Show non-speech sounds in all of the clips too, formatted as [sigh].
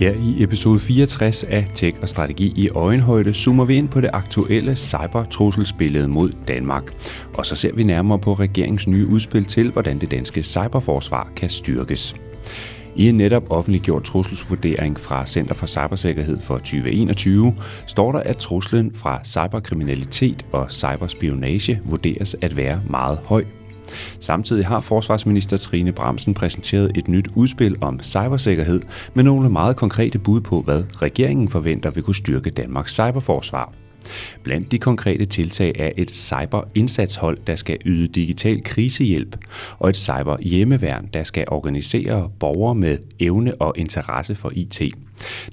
Her i episode 64 af Tech og Strategi i Øjenhøjde zoomer vi ind på det aktuelle cybertrusselsbillede mod Danmark. Og så ser vi nærmere på regeringens nye udspil til, hvordan det danske cyberforsvar kan styrkes. I en netop offentliggjort trusselsvurdering fra Center for Cybersikkerhed for 2021 står der, at truslen fra cyberkriminalitet og cyberspionage vurderes at være meget høj Samtidig har forsvarsminister Trine Bramsen præsenteret et nyt udspil om cybersikkerhed med nogle meget konkrete bud på, hvad regeringen forventer vil kunne styrke Danmarks cyberforsvar. Blandt de konkrete tiltag er et cyber-indsatshold, der skal yde digital krisehjælp, og et cyber-hjemmeværn, der skal organisere borgere med evne og interesse for IT.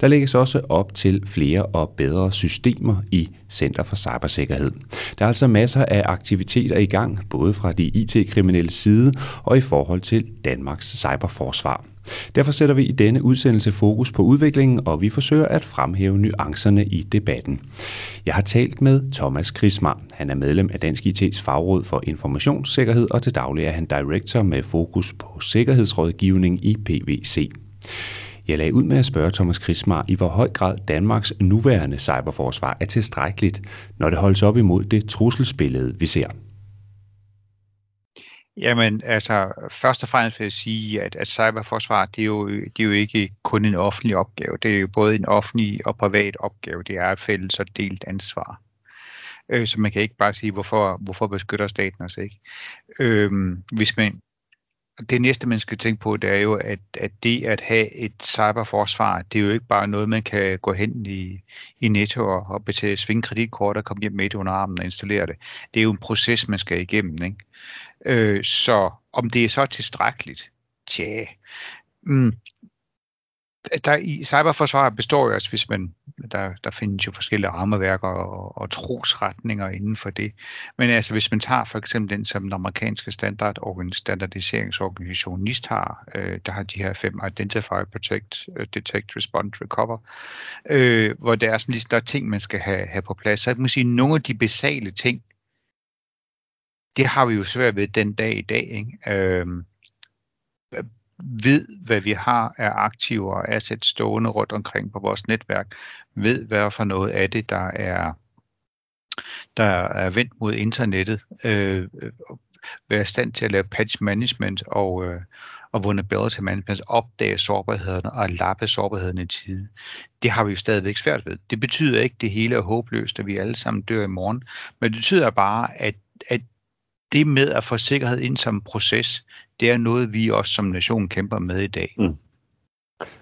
Der lægges også op til flere og bedre systemer i Center for Cybersikkerhed. Der er altså masser af aktiviteter i gang, både fra de IT-kriminelle side og i forhold til Danmarks cyberforsvar. Derfor sætter vi i denne udsendelse fokus på udviklingen, og vi forsøger at fremhæve nuancerne i debatten. Jeg har talt med Thomas Krismar. Han er medlem af Dansk IT's fagråd for informationssikkerhed, og til daglig er han director med fokus på sikkerhedsrådgivning i PVC. Jeg lagde ud med at spørge Thomas Krismar, i hvor høj grad Danmarks nuværende cyberforsvar er tilstrækkeligt, når det holdes op imod det trusselsbillede, vi ser. Jamen, altså, først og fremmest vil jeg sige, at, at cyberforsvar, det er, jo, det er jo ikke kun en offentlig opgave. Det er jo både en offentlig og privat opgave. Det er et fælles og delt ansvar. Øh, så man kan ikke bare sige, hvorfor, hvorfor beskytter staten os ikke. Øh, hvis man, det næste, man skal tænke på, det er jo, at, at det at have et cyberforsvar, det er jo ikke bare noget, man kan gå hen i, i Netto og, og betale svinge kreditkort og komme hjem med det under armen og installere det. Det er jo en proces, man skal igennem. Ikke? Øh, så om det er så tilstrækkeligt, tja, mm, der i cyberforsvar består jo også, hvis man, der, der findes jo forskellige rammeværker og, og trosretninger inden for det. Men altså, hvis man tager for eksempel den, som den amerikanske standard, standardiseringsorganisation NIST har, øh, der har de her fem Identify, Protect, øh, Detect, Respond, Recover, øh, hvor der er sådan lige der er ting, man skal have, have på plads. Så jeg må sige, nogle af de basale ting, det har vi jo svært ved den dag i dag. Ikke? Øh, ved, hvad vi har af aktiver og assets stående rundt omkring på vores netværk, ved, hvad for noget af det, der er, der er vendt mod internettet, øh, være i stand til at lave patch management og, øh, og vulnerability management, opdage sårbarhederne og lappe sårbarhederne i tide. Det har vi jo stadigvæk svært ved. Det betyder ikke, at det hele er håbløst, at vi alle sammen dør i morgen, men det betyder bare, at, at det med at få sikkerhed ind som proces, det er noget, vi også som nation kæmper med i dag. Mm.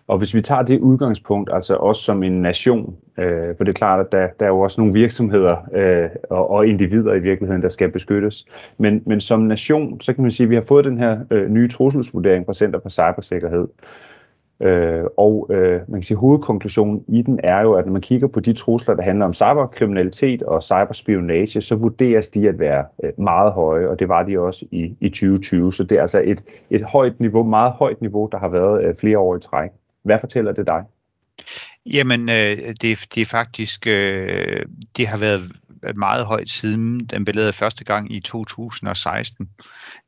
Og hvis vi tager det udgangspunkt, altså også som en nation, øh, for det er klart, at der, der er jo også nogle virksomheder øh, og, og individer i virkeligheden, der skal beskyttes. Men, men som nation, så kan man sige, at vi har fået den her øh, nye trusselsvurdering fra Center for Cybersikkerhed. Øh, og øh, man kan sige, hovedkonklusionen i den er jo, at når man kigger på de trusler, der handler om cyberkriminalitet og cyberspionage, så vurderes de at være øh, meget høje, og det var de også i, i 2020. Så det er altså et, et højt niveau, meget højt niveau, der har været øh, flere år i træk. Hvad fortæller det dig? Jamen, øh, det, det er faktisk, øh, det har været meget højt siden den blev lavet første gang i 2016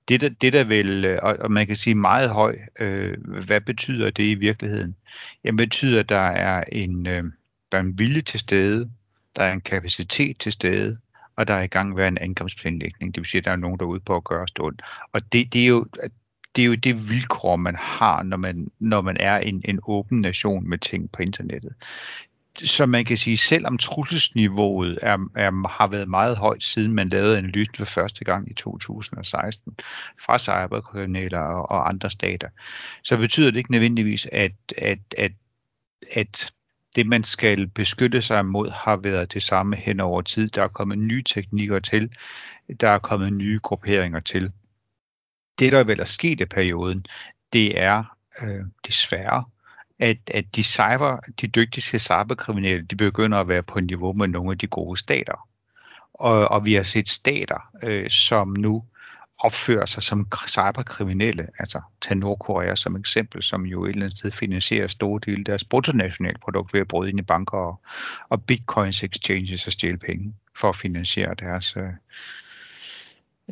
det, der, det der vil, øh, og, og man kan sige meget høj, øh, hvad betyder det i virkeligheden? Jamen det betyder, at der er en, øh, der er en vilje til stede, der er en kapacitet til stede, og der er i gang med en angrebsplanlægning. Det vil sige, at der er nogen, der er ude på at gøre stund. Og det, det er jo det er jo det vilkår, man har, når man, når man er en, en åben nation med ting på internettet så man kan sige, selvom trusselsniveauet er, er, har været meget højt, siden man lavede en lyt for første gang i 2016 fra cyberkriminelle og, og andre stater, så betyder det ikke nødvendigvis, at, at, at, at det, man skal beskytte sig mod, har været det samme hen over tid. Der er kommet nye teknikker til, der er kommet nye grupperinger til. Det, der vel er sket i perioden, det er øh, desværre at, at de, cyber, de dygtigste cyberkriminelle, de begynder at være på niveau med nogle af de gode stater. Og, og vi har set stater, øh, som nu opfører sig som cyberkriminelle, altså tag Nordkorea som eksempel, som jo et eller andet sted finansierer store dele af deres bruttonationalprodukt ved at bryde ind i banker og, og bitcoins exchanges og stjæle penge for at finansiere deres øh,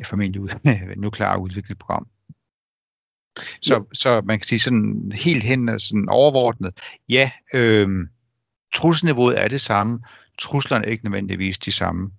formentlig ud, [laughs] nukleare udviklingsprogram. Så, ja. så man kan sige sådan helt hen sådan overordnet, ja, øh, trusselsniveauet er det samme, truslerne er ikke nødvendigvis de samme.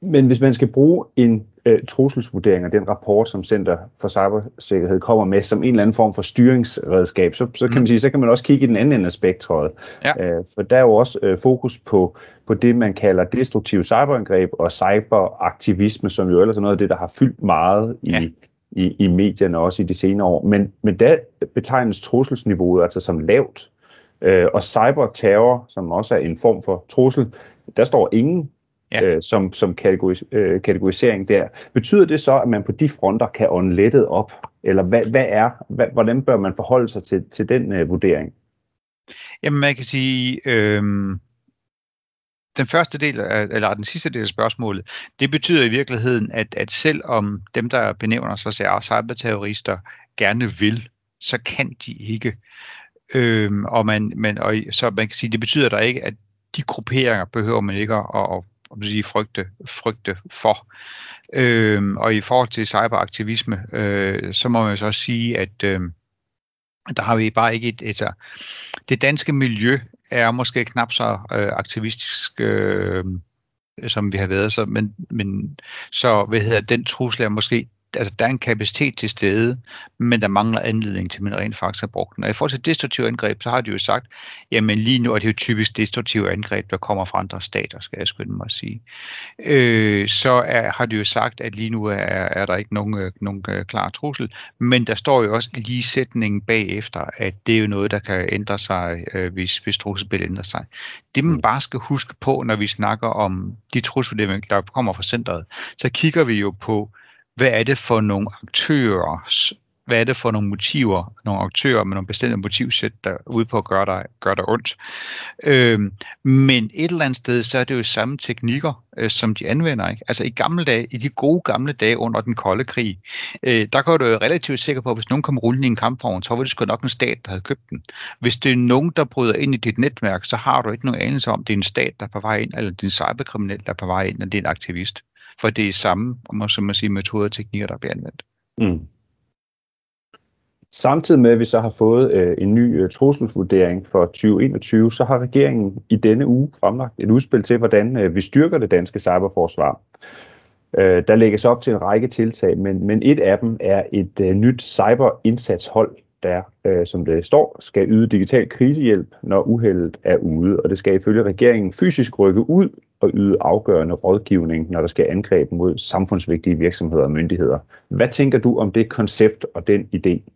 Men hvis man skal bruge en øh, trusselsvurdering og den rapport, som Center for Cybersikkerhed kommer med, som en eller anden form for styringsredskab, så, så kan mm. man sige, så kan man også kigge i den anden ende af spektret. Ja. Øh, for der er jo også øh, fokus på, på det, man kalder destruktiv cyberangreb og cyberaktivisme, som jo ellers er noget af det, der har fyldt meget i, ja. I, i medierne også i de senere år. Men, men der betegnes trusselsniveauet altså som lavt. Øh, og cyberterror, som også er en form for trussel, der står ingen ja. øh, som, som kategoris, øh, kategorisering der. Betyder det så, at man på de fronter kan ånde lettet op? Eller hvad, hvad er, hvad, hvordan bør man forholde sig til, til den øh, vurdering? Jamen man kan sige, øh, den første del, af, eller den sidste del af spørgsmålet, det betyder i virkeligheden, at, at selvom dem, der benævner sig som cyberterrorister, gerne vil, så kan de ikke. Øhm, og man, man, og, så man kan sige, det betyder der ikke, at de grupperinger behøver man ikke at, at, at sige, frygte, frygte for. Øhm, og i forhold til cyberaktivisme, øh, så må man så også sige, at øh, der har vi bare ikke et, et, et det danske miljø er måske knap så øh, aktivistisk, øh, som vi har været, så, men, men så hvad hedder den trussel er måske altså, der er en kapacitet til stede, men der mangler anledning til, at man rent faktisk har brugt den. Og i forhold til destruktive angreb, så har de jo sagt, jamen lige nu er det jo typisk destruktive angreb, der kommer fra andre stater, skal jeg skynde mig at sige. Øh, så er, har de jo sagt, at lige nu er, er der ikke nogen, øh, nogen uh, klar trussel, men der står jo også lige sætningen bagefter, at det er jo noget, der kan ændre sig, øh, hvis, hvis trusselsbilledet ændrer sig. Det man mm. bare skal huske på, når vi snakker om de trusler, der kommer fra centret, så kigger vi jo på, hvad er det for nogle aktører, hvad er det for nogle motiver, nogle aktører med nogle bestemte motivsæt, der er ude på at gøre dig, gøre dig ondt. Øhm, men et eller andet sted, så er det jo samme teknikker, øh, som de anvender. Ikke? Altså i gamle dage, i de gode gamle dage under den kolde krig, øh, der går du jo relativt sikker på, at hvis nogen kommer rullende i en kampvogn, så var det sgu nok en stat, der havde købt den. Hvis det er nogen, der bryder ind i dit netværk, så har du ikke nogen anelse om, det er en stat, der er på vej ind, eller det er en cyberkriminel, der er på vej ind, eller det er en aktivist for det er samme, om man, som man siger, metoder og teknikker, der bliver anvendt. Mm. Samtidig med, at vi så har fået øh, en ny øh, trusselsvurdering for 2021, så har regeringen i denne uge fremlagt et udspil til, hvordan øh, vi styrker det danske cyberforsvar. Øh, der lægges op til en række tiltag, men, men et af dem er et øh, nyt cyberindsatshold, der, øh, som det står, skal yde digital krisehjælp, når uheldet er ude. Og det skal ifølge regeringen fysisk rykke ud og yde afgørende rådgivning, når der skal angreb mod samfundsvigtige virksomheder og myndigheder. Hvad tænker du om det koncept og den idé?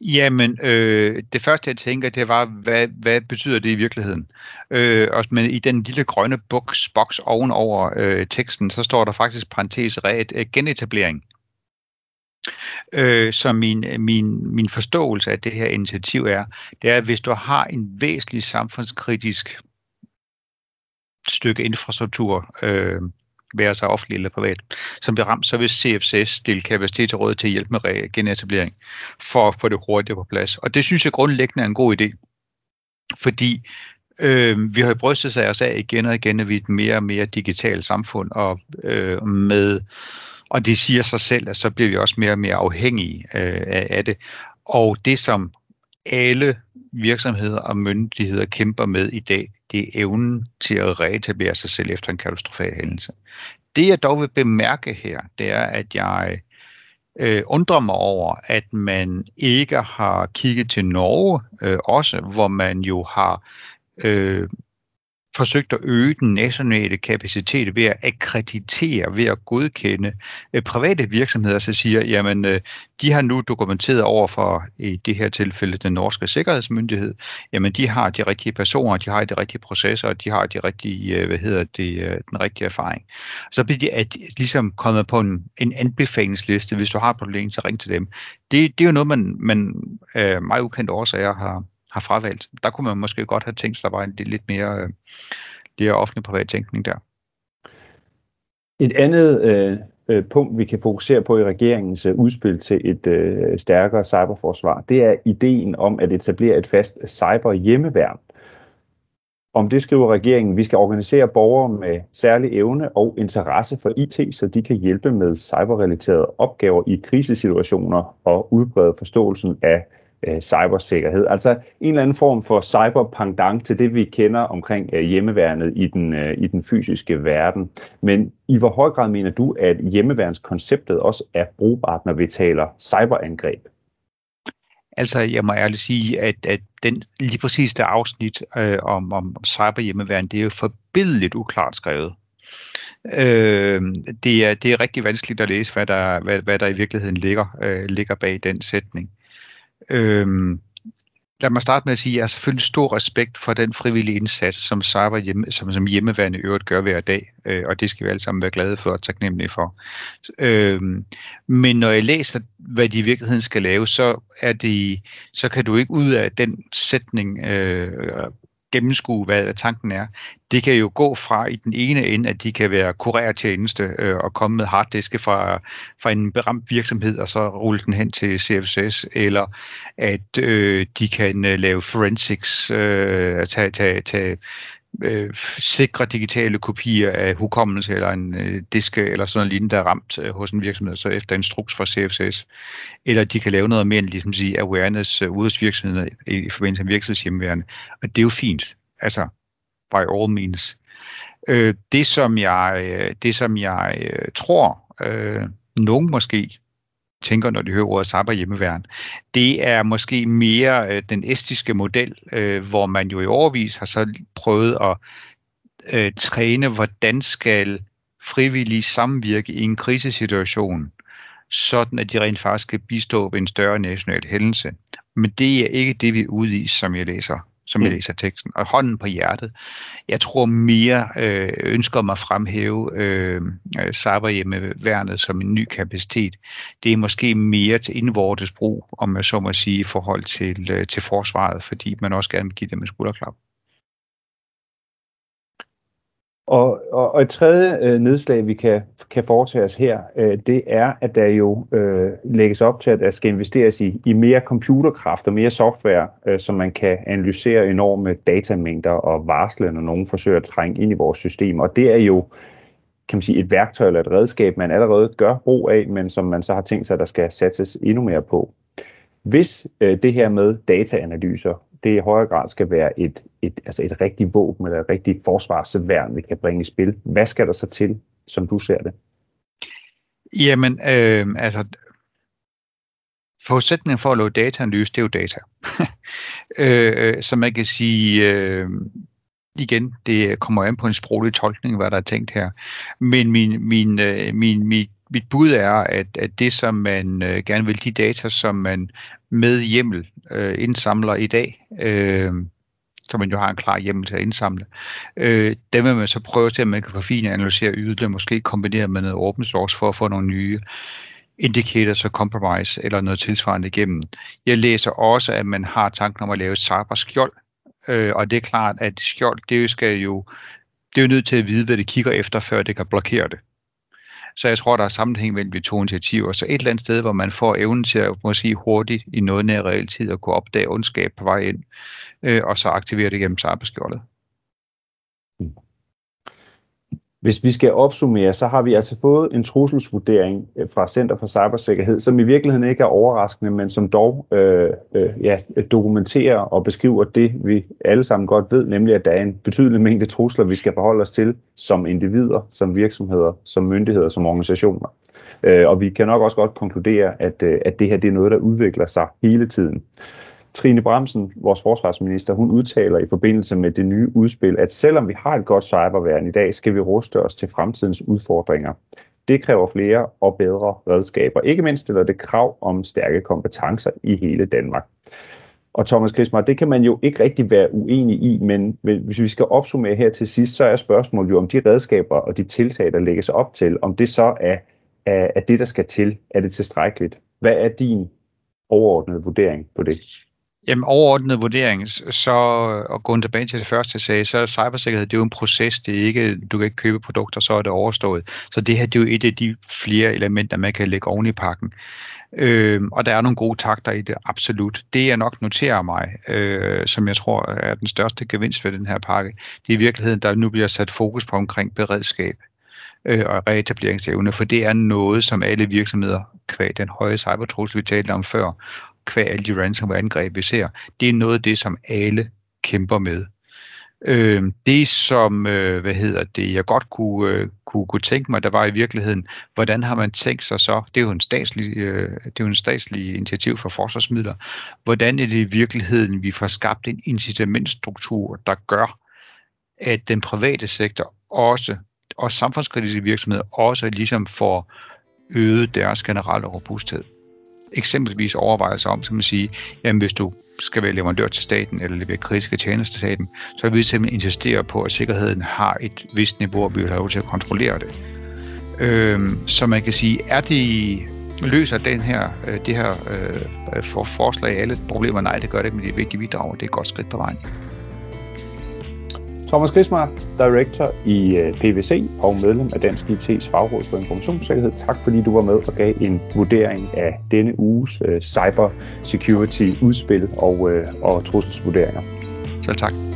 Jamen, øh, det første jeg tænker, det var, hvad, hvad betyder det i virkeligheden? Øh, og, men i den lille grønne boks, boks ovenover øh, teksten, så står der faktisk parentes ret øh, genetablering. Øh, så min, min, min forståelse af det her initiativ er, det er, at hvis du har en væsentlig samfundskritisk stykke infrastruktur, øh, være sig offentlig eller privat, som bliver ramt, så vil CFCS stille kapacitet til råd til at hjælpe med genetablering for at få det hurtigt på plads. Og det synes jeg grundlæggende er en god idé, fordi øh, vi har jo brystet sig os af igen og igen, at vi er et mere og mere digitalt samfund, og øh, med og det siger sig selv, at så bliver vi også mere og mere afhængige øh, af, af det. Og det, som alle virksomheder og myndigheder kæmper med i dag, det er evnen til at reetablere sig selv efter en katastrofal hændelse. Det jeg dog vil bemærke her, det er, at jeg øh, undrer mig over, at man ikke har kigget til Norge øh, også, hvor man jo har øh, forsøgt at øge den nationale kapacitet ved at akkreditere, ved at godkende øh, private virksomheder, så siger, jamen, øh, de har nu dokumenteret over for, i det her tilfælde, den norske sikkerhedsmyndighed, jamen, de har de rigtige personer, de har de rigtige processer, og de har de rigtige, øh, hvad hedder det, den rigtige erfaring. Så bliver de at, ligesom kommet på en, en anbefalingsliste, hvis du har et problem, så ring til dem. Det, det er jo noget, man, man meget ukendt årsager har, har fravalgt. Der kunne man måske godt have tænkt sig, der var en lidt mere, øh, mere offentlig privat tænkning der. Et andet øh, øh, punkt, vi kan fokusere på i regeringens øh, udspil til et øh, stærkere cyberforsvar, det er ideen om at etablere et fast cyber-hjemmeværn. Om det skriver regeringen, vi skal organisere borgere med særlig evne og interesse for IT, så de kan hjælpe med cyberrelaterede opgaver i krisesituationer og udbrede forståelsen af øh, cybersikkerhed. Altså en eller anden form for cyberpandang til det, vi kender omkring øh, hjemmeværnet i den, øh, i den fysiske verden. Men i hvor høj grad mener du, at hjemmeværnskonceptet også er brugbart, når vi taler cyberangreb? Altså, jeg må ærligt sige, at, at den, lige præcis det afsnit øh, om, om cyberhjemmeværn, det er jo forbindeligt uklart skrevet. Øh, det, er, det er rigtig vanskeligt at læse, hvad der, hvad, hvad der i virkeligheden ligger, øh, ligger bag den sætning. Øhm, lad mig starte med at sige, at jeg har selvfølgelig stor respekt for den frivillige indsats, som cyber hjemme, som, som hjemmeværende øvrigt gør hver dag, øh, og det skal vi alle sammen være glade for og taknemmelige for. Øhm, men når jeg læser, hvad de i virkeligheden skal lave, så er det, så kan du ikke ud af den sætning øh, gennemskue, hvad tanken er. Det kan jo gå fra i den ene ende, at de kan være kurertjeneste øh, og komme med harddiske fra, fra en beramt virksomhed, og så rulle den hen til CFSS, eller at øh, de kan øh, lave forensics, øh, tage, tage, tage øh, sikre digitale kopier af hukommelse eller en øh, diske eller sådan noget lignende, der er ramt øh, hos en virksomhed, så efter instruks fra CFCS. Eller de kan lave noget mere end ligesom sige, awareness øh, ude hos virksomheder i, i forbindelse med virksomhedshjemmeværende. Og det er jo fint. Altså, by all means. Øh, det, som jeg, øh, det, som jeg øh, tror, øh, nogen måske tænker, når de hører ordet cyber hjemmeværn, det er måske mere øh, den estiske model, øh, hvor man jo i overvis har så prøvet at øh, træne, hvordan skal frivillige samvirke i en krisesituation, sådan at de rent faktisk kan bistå ved en større national hændelse. Men det er ikke det, vi er ude i, som jeg læser som jeg mm. læser teksten. Og hånden på hjertet. Jeg tror mere øh, ønsker mig at fremhæve øh, øh, cyberhjemmeværnet som en ny kapacitet. Det er måske mere til indvortes brug, om jeg så må sige, i forhold til, øh, til forsvaret, fordi man også gerne vil give dem en skulderklap. Og, og, og et tredje øh, nedslag, vi kan, kan foretage os her, øh, det er, at der jo øh, lægges op til, at der skal investeres i, i mere computerkraft og mere software, øh, så man kan analysere enorme datamængder og varsle, når nogen forsøger at trænge ind i vores system. Og det er jo kan man sige, et værktøj eller et redskab, man allerede gør brug af, men som man så har tænkt sig, at der skal satses endnu mere på. Hvis øh, det her med dataanalyser det i højere grad skal være et, et, altså et rigtigt våben eller et rigtigt forsvarsværn, vi kan bringe i spil. Hvad skal der så til, som du ser det? Jamen, øh, altså, forudsætningen for at lave dataanalyse, det er jo data. [laughs] øh, så man kan sige, øh, igen, det kommer an på en sproglig tolkning, hvad der er tænkt her. Men min, min, øh, min, min, mit bud er, at, at det, som man øh, gerne vil, de data, som man med hjemmel øh, indsamler i dag, øh, som man jo har en klar hjemmel til at indsamle, øh, dem vil man så prøve til, at man kan forfine og analysere yderligere, måske kombinere med noget open source for at få nogle nye indicators og compromise eller noget tilsvarende igennem. Jeg læser også, at man har tanken om at lave et cyberskjold, øh, og det er klart, at skjold, det skal jo, det er jo nødt til at vide, hvad det kigger efter, før det kan blokere det. Så jeg tror, der er sammenhæng mellem de to initiativer. Så et eller andet sted, hvor man får evnen til at måske hurtigt i noget nær realtid at kunne opdage ondskab på vej ind, øh, og så aktivere det gennem cyberskjoldet. Hvis vi skal opsummere, så har vi altså fået en trusselsvurdering øh, fra Center for Cybersikkerhed, som i virkeligheden ikke er overraskende, men som dog øh, øh, ja, dokumenterer og beskriver det, vi alle sammen godt ved, nemlig at der er en betydelig mængde trusler, vi skal forholde os til som individer, som virksomheder, som myndigheder, som organisationer. Øh, og vi kan nok også godt konkludere, at, øh, at det her det er noget, der udvikler sig hele tiden. Trine Bremsen, vores forsvarsminister, hun udtaler i forbindelse med det nye udspil, at selvom vi har et godt cyberværn i dag, skal vi ruste os til fremtidens udfordringer. Det kræver flere og bedre redskaber. Ikke mindst stiller det krav om stærke kompetencer i hele Danmark. Og Thomas Krismar, det kan man jo ikke rigtig være uenig i, men hvis vi skal opsummere her til sidst, så er spørgsmålet jo om de redskaber og de tiltag, der lægges op til, om det så er, er, er det, der skal til. Er det tilstrækkeligt? Hvad er din overordnede vurdering på det? Jamen overordnet vurdering, så øh, og gå tilbage til det første, jeg sagde, så er cybersikkerhed, det er jo en proces, det er ikke, du kan ikke købe produkter, så er det overstået. Så det her, det er jo et af de flere elementer, man kan lægge oven i pakken. Øh, og der er nogle gode takter i det, absolut. Det jeg nok noterer mig, øh, som jeg tror er den største gevinst ved den her pakke, det er i virkeligheden, der nu bliver sat fokus på omkring beredskab øh, og reetableringsevne, for det er noget, som alle virksomheder, kvad den høje cybertrussel, vi talte om før, kvæg alle de ransomware-angreb, vi ser, det er noget af det, som alle kæmper med. Øh, det, som øh, hvad hedder det, jeg godt kunne, øh, kunne, kunne tænke mig, der var i virkeligheden, hvordan har man tænkt sig så, det er jo en statslig, øh, det er jo en statslig initiativ for forsvarsmidler, hvordan er det i virkeligheden, vi får skabt en incitamentstruktur, der gør, at den private sektor også, og samfundskritiske virksomheder også ligesom får øget deres generelle robusthed eksempelvis overvejelser om, som man siger, jamen hvis du skal være leverandør til staten eller levere kritiske tjenester til staten, så vil vi simpelthen insistere på, at sikkerheden har et vist niveau, og vi vil have lov til at kontrollere det. Øhm, så man kan sige, er det løser den her, øh, det her øh, for forslag alle problemer? Nej, det gør det ikke, men det er vigtigt bidrag, og det er et godt skridt på vejen. Thomas Krismar, Director i øh, PVC og medlem af Dansk IT's Fagråd for Informationssikkerhed. Tak fordi du var med og gav en vurdering af denne uges øh, cyber security udspil og, øh, og trusselsvurderinger. Selv tak.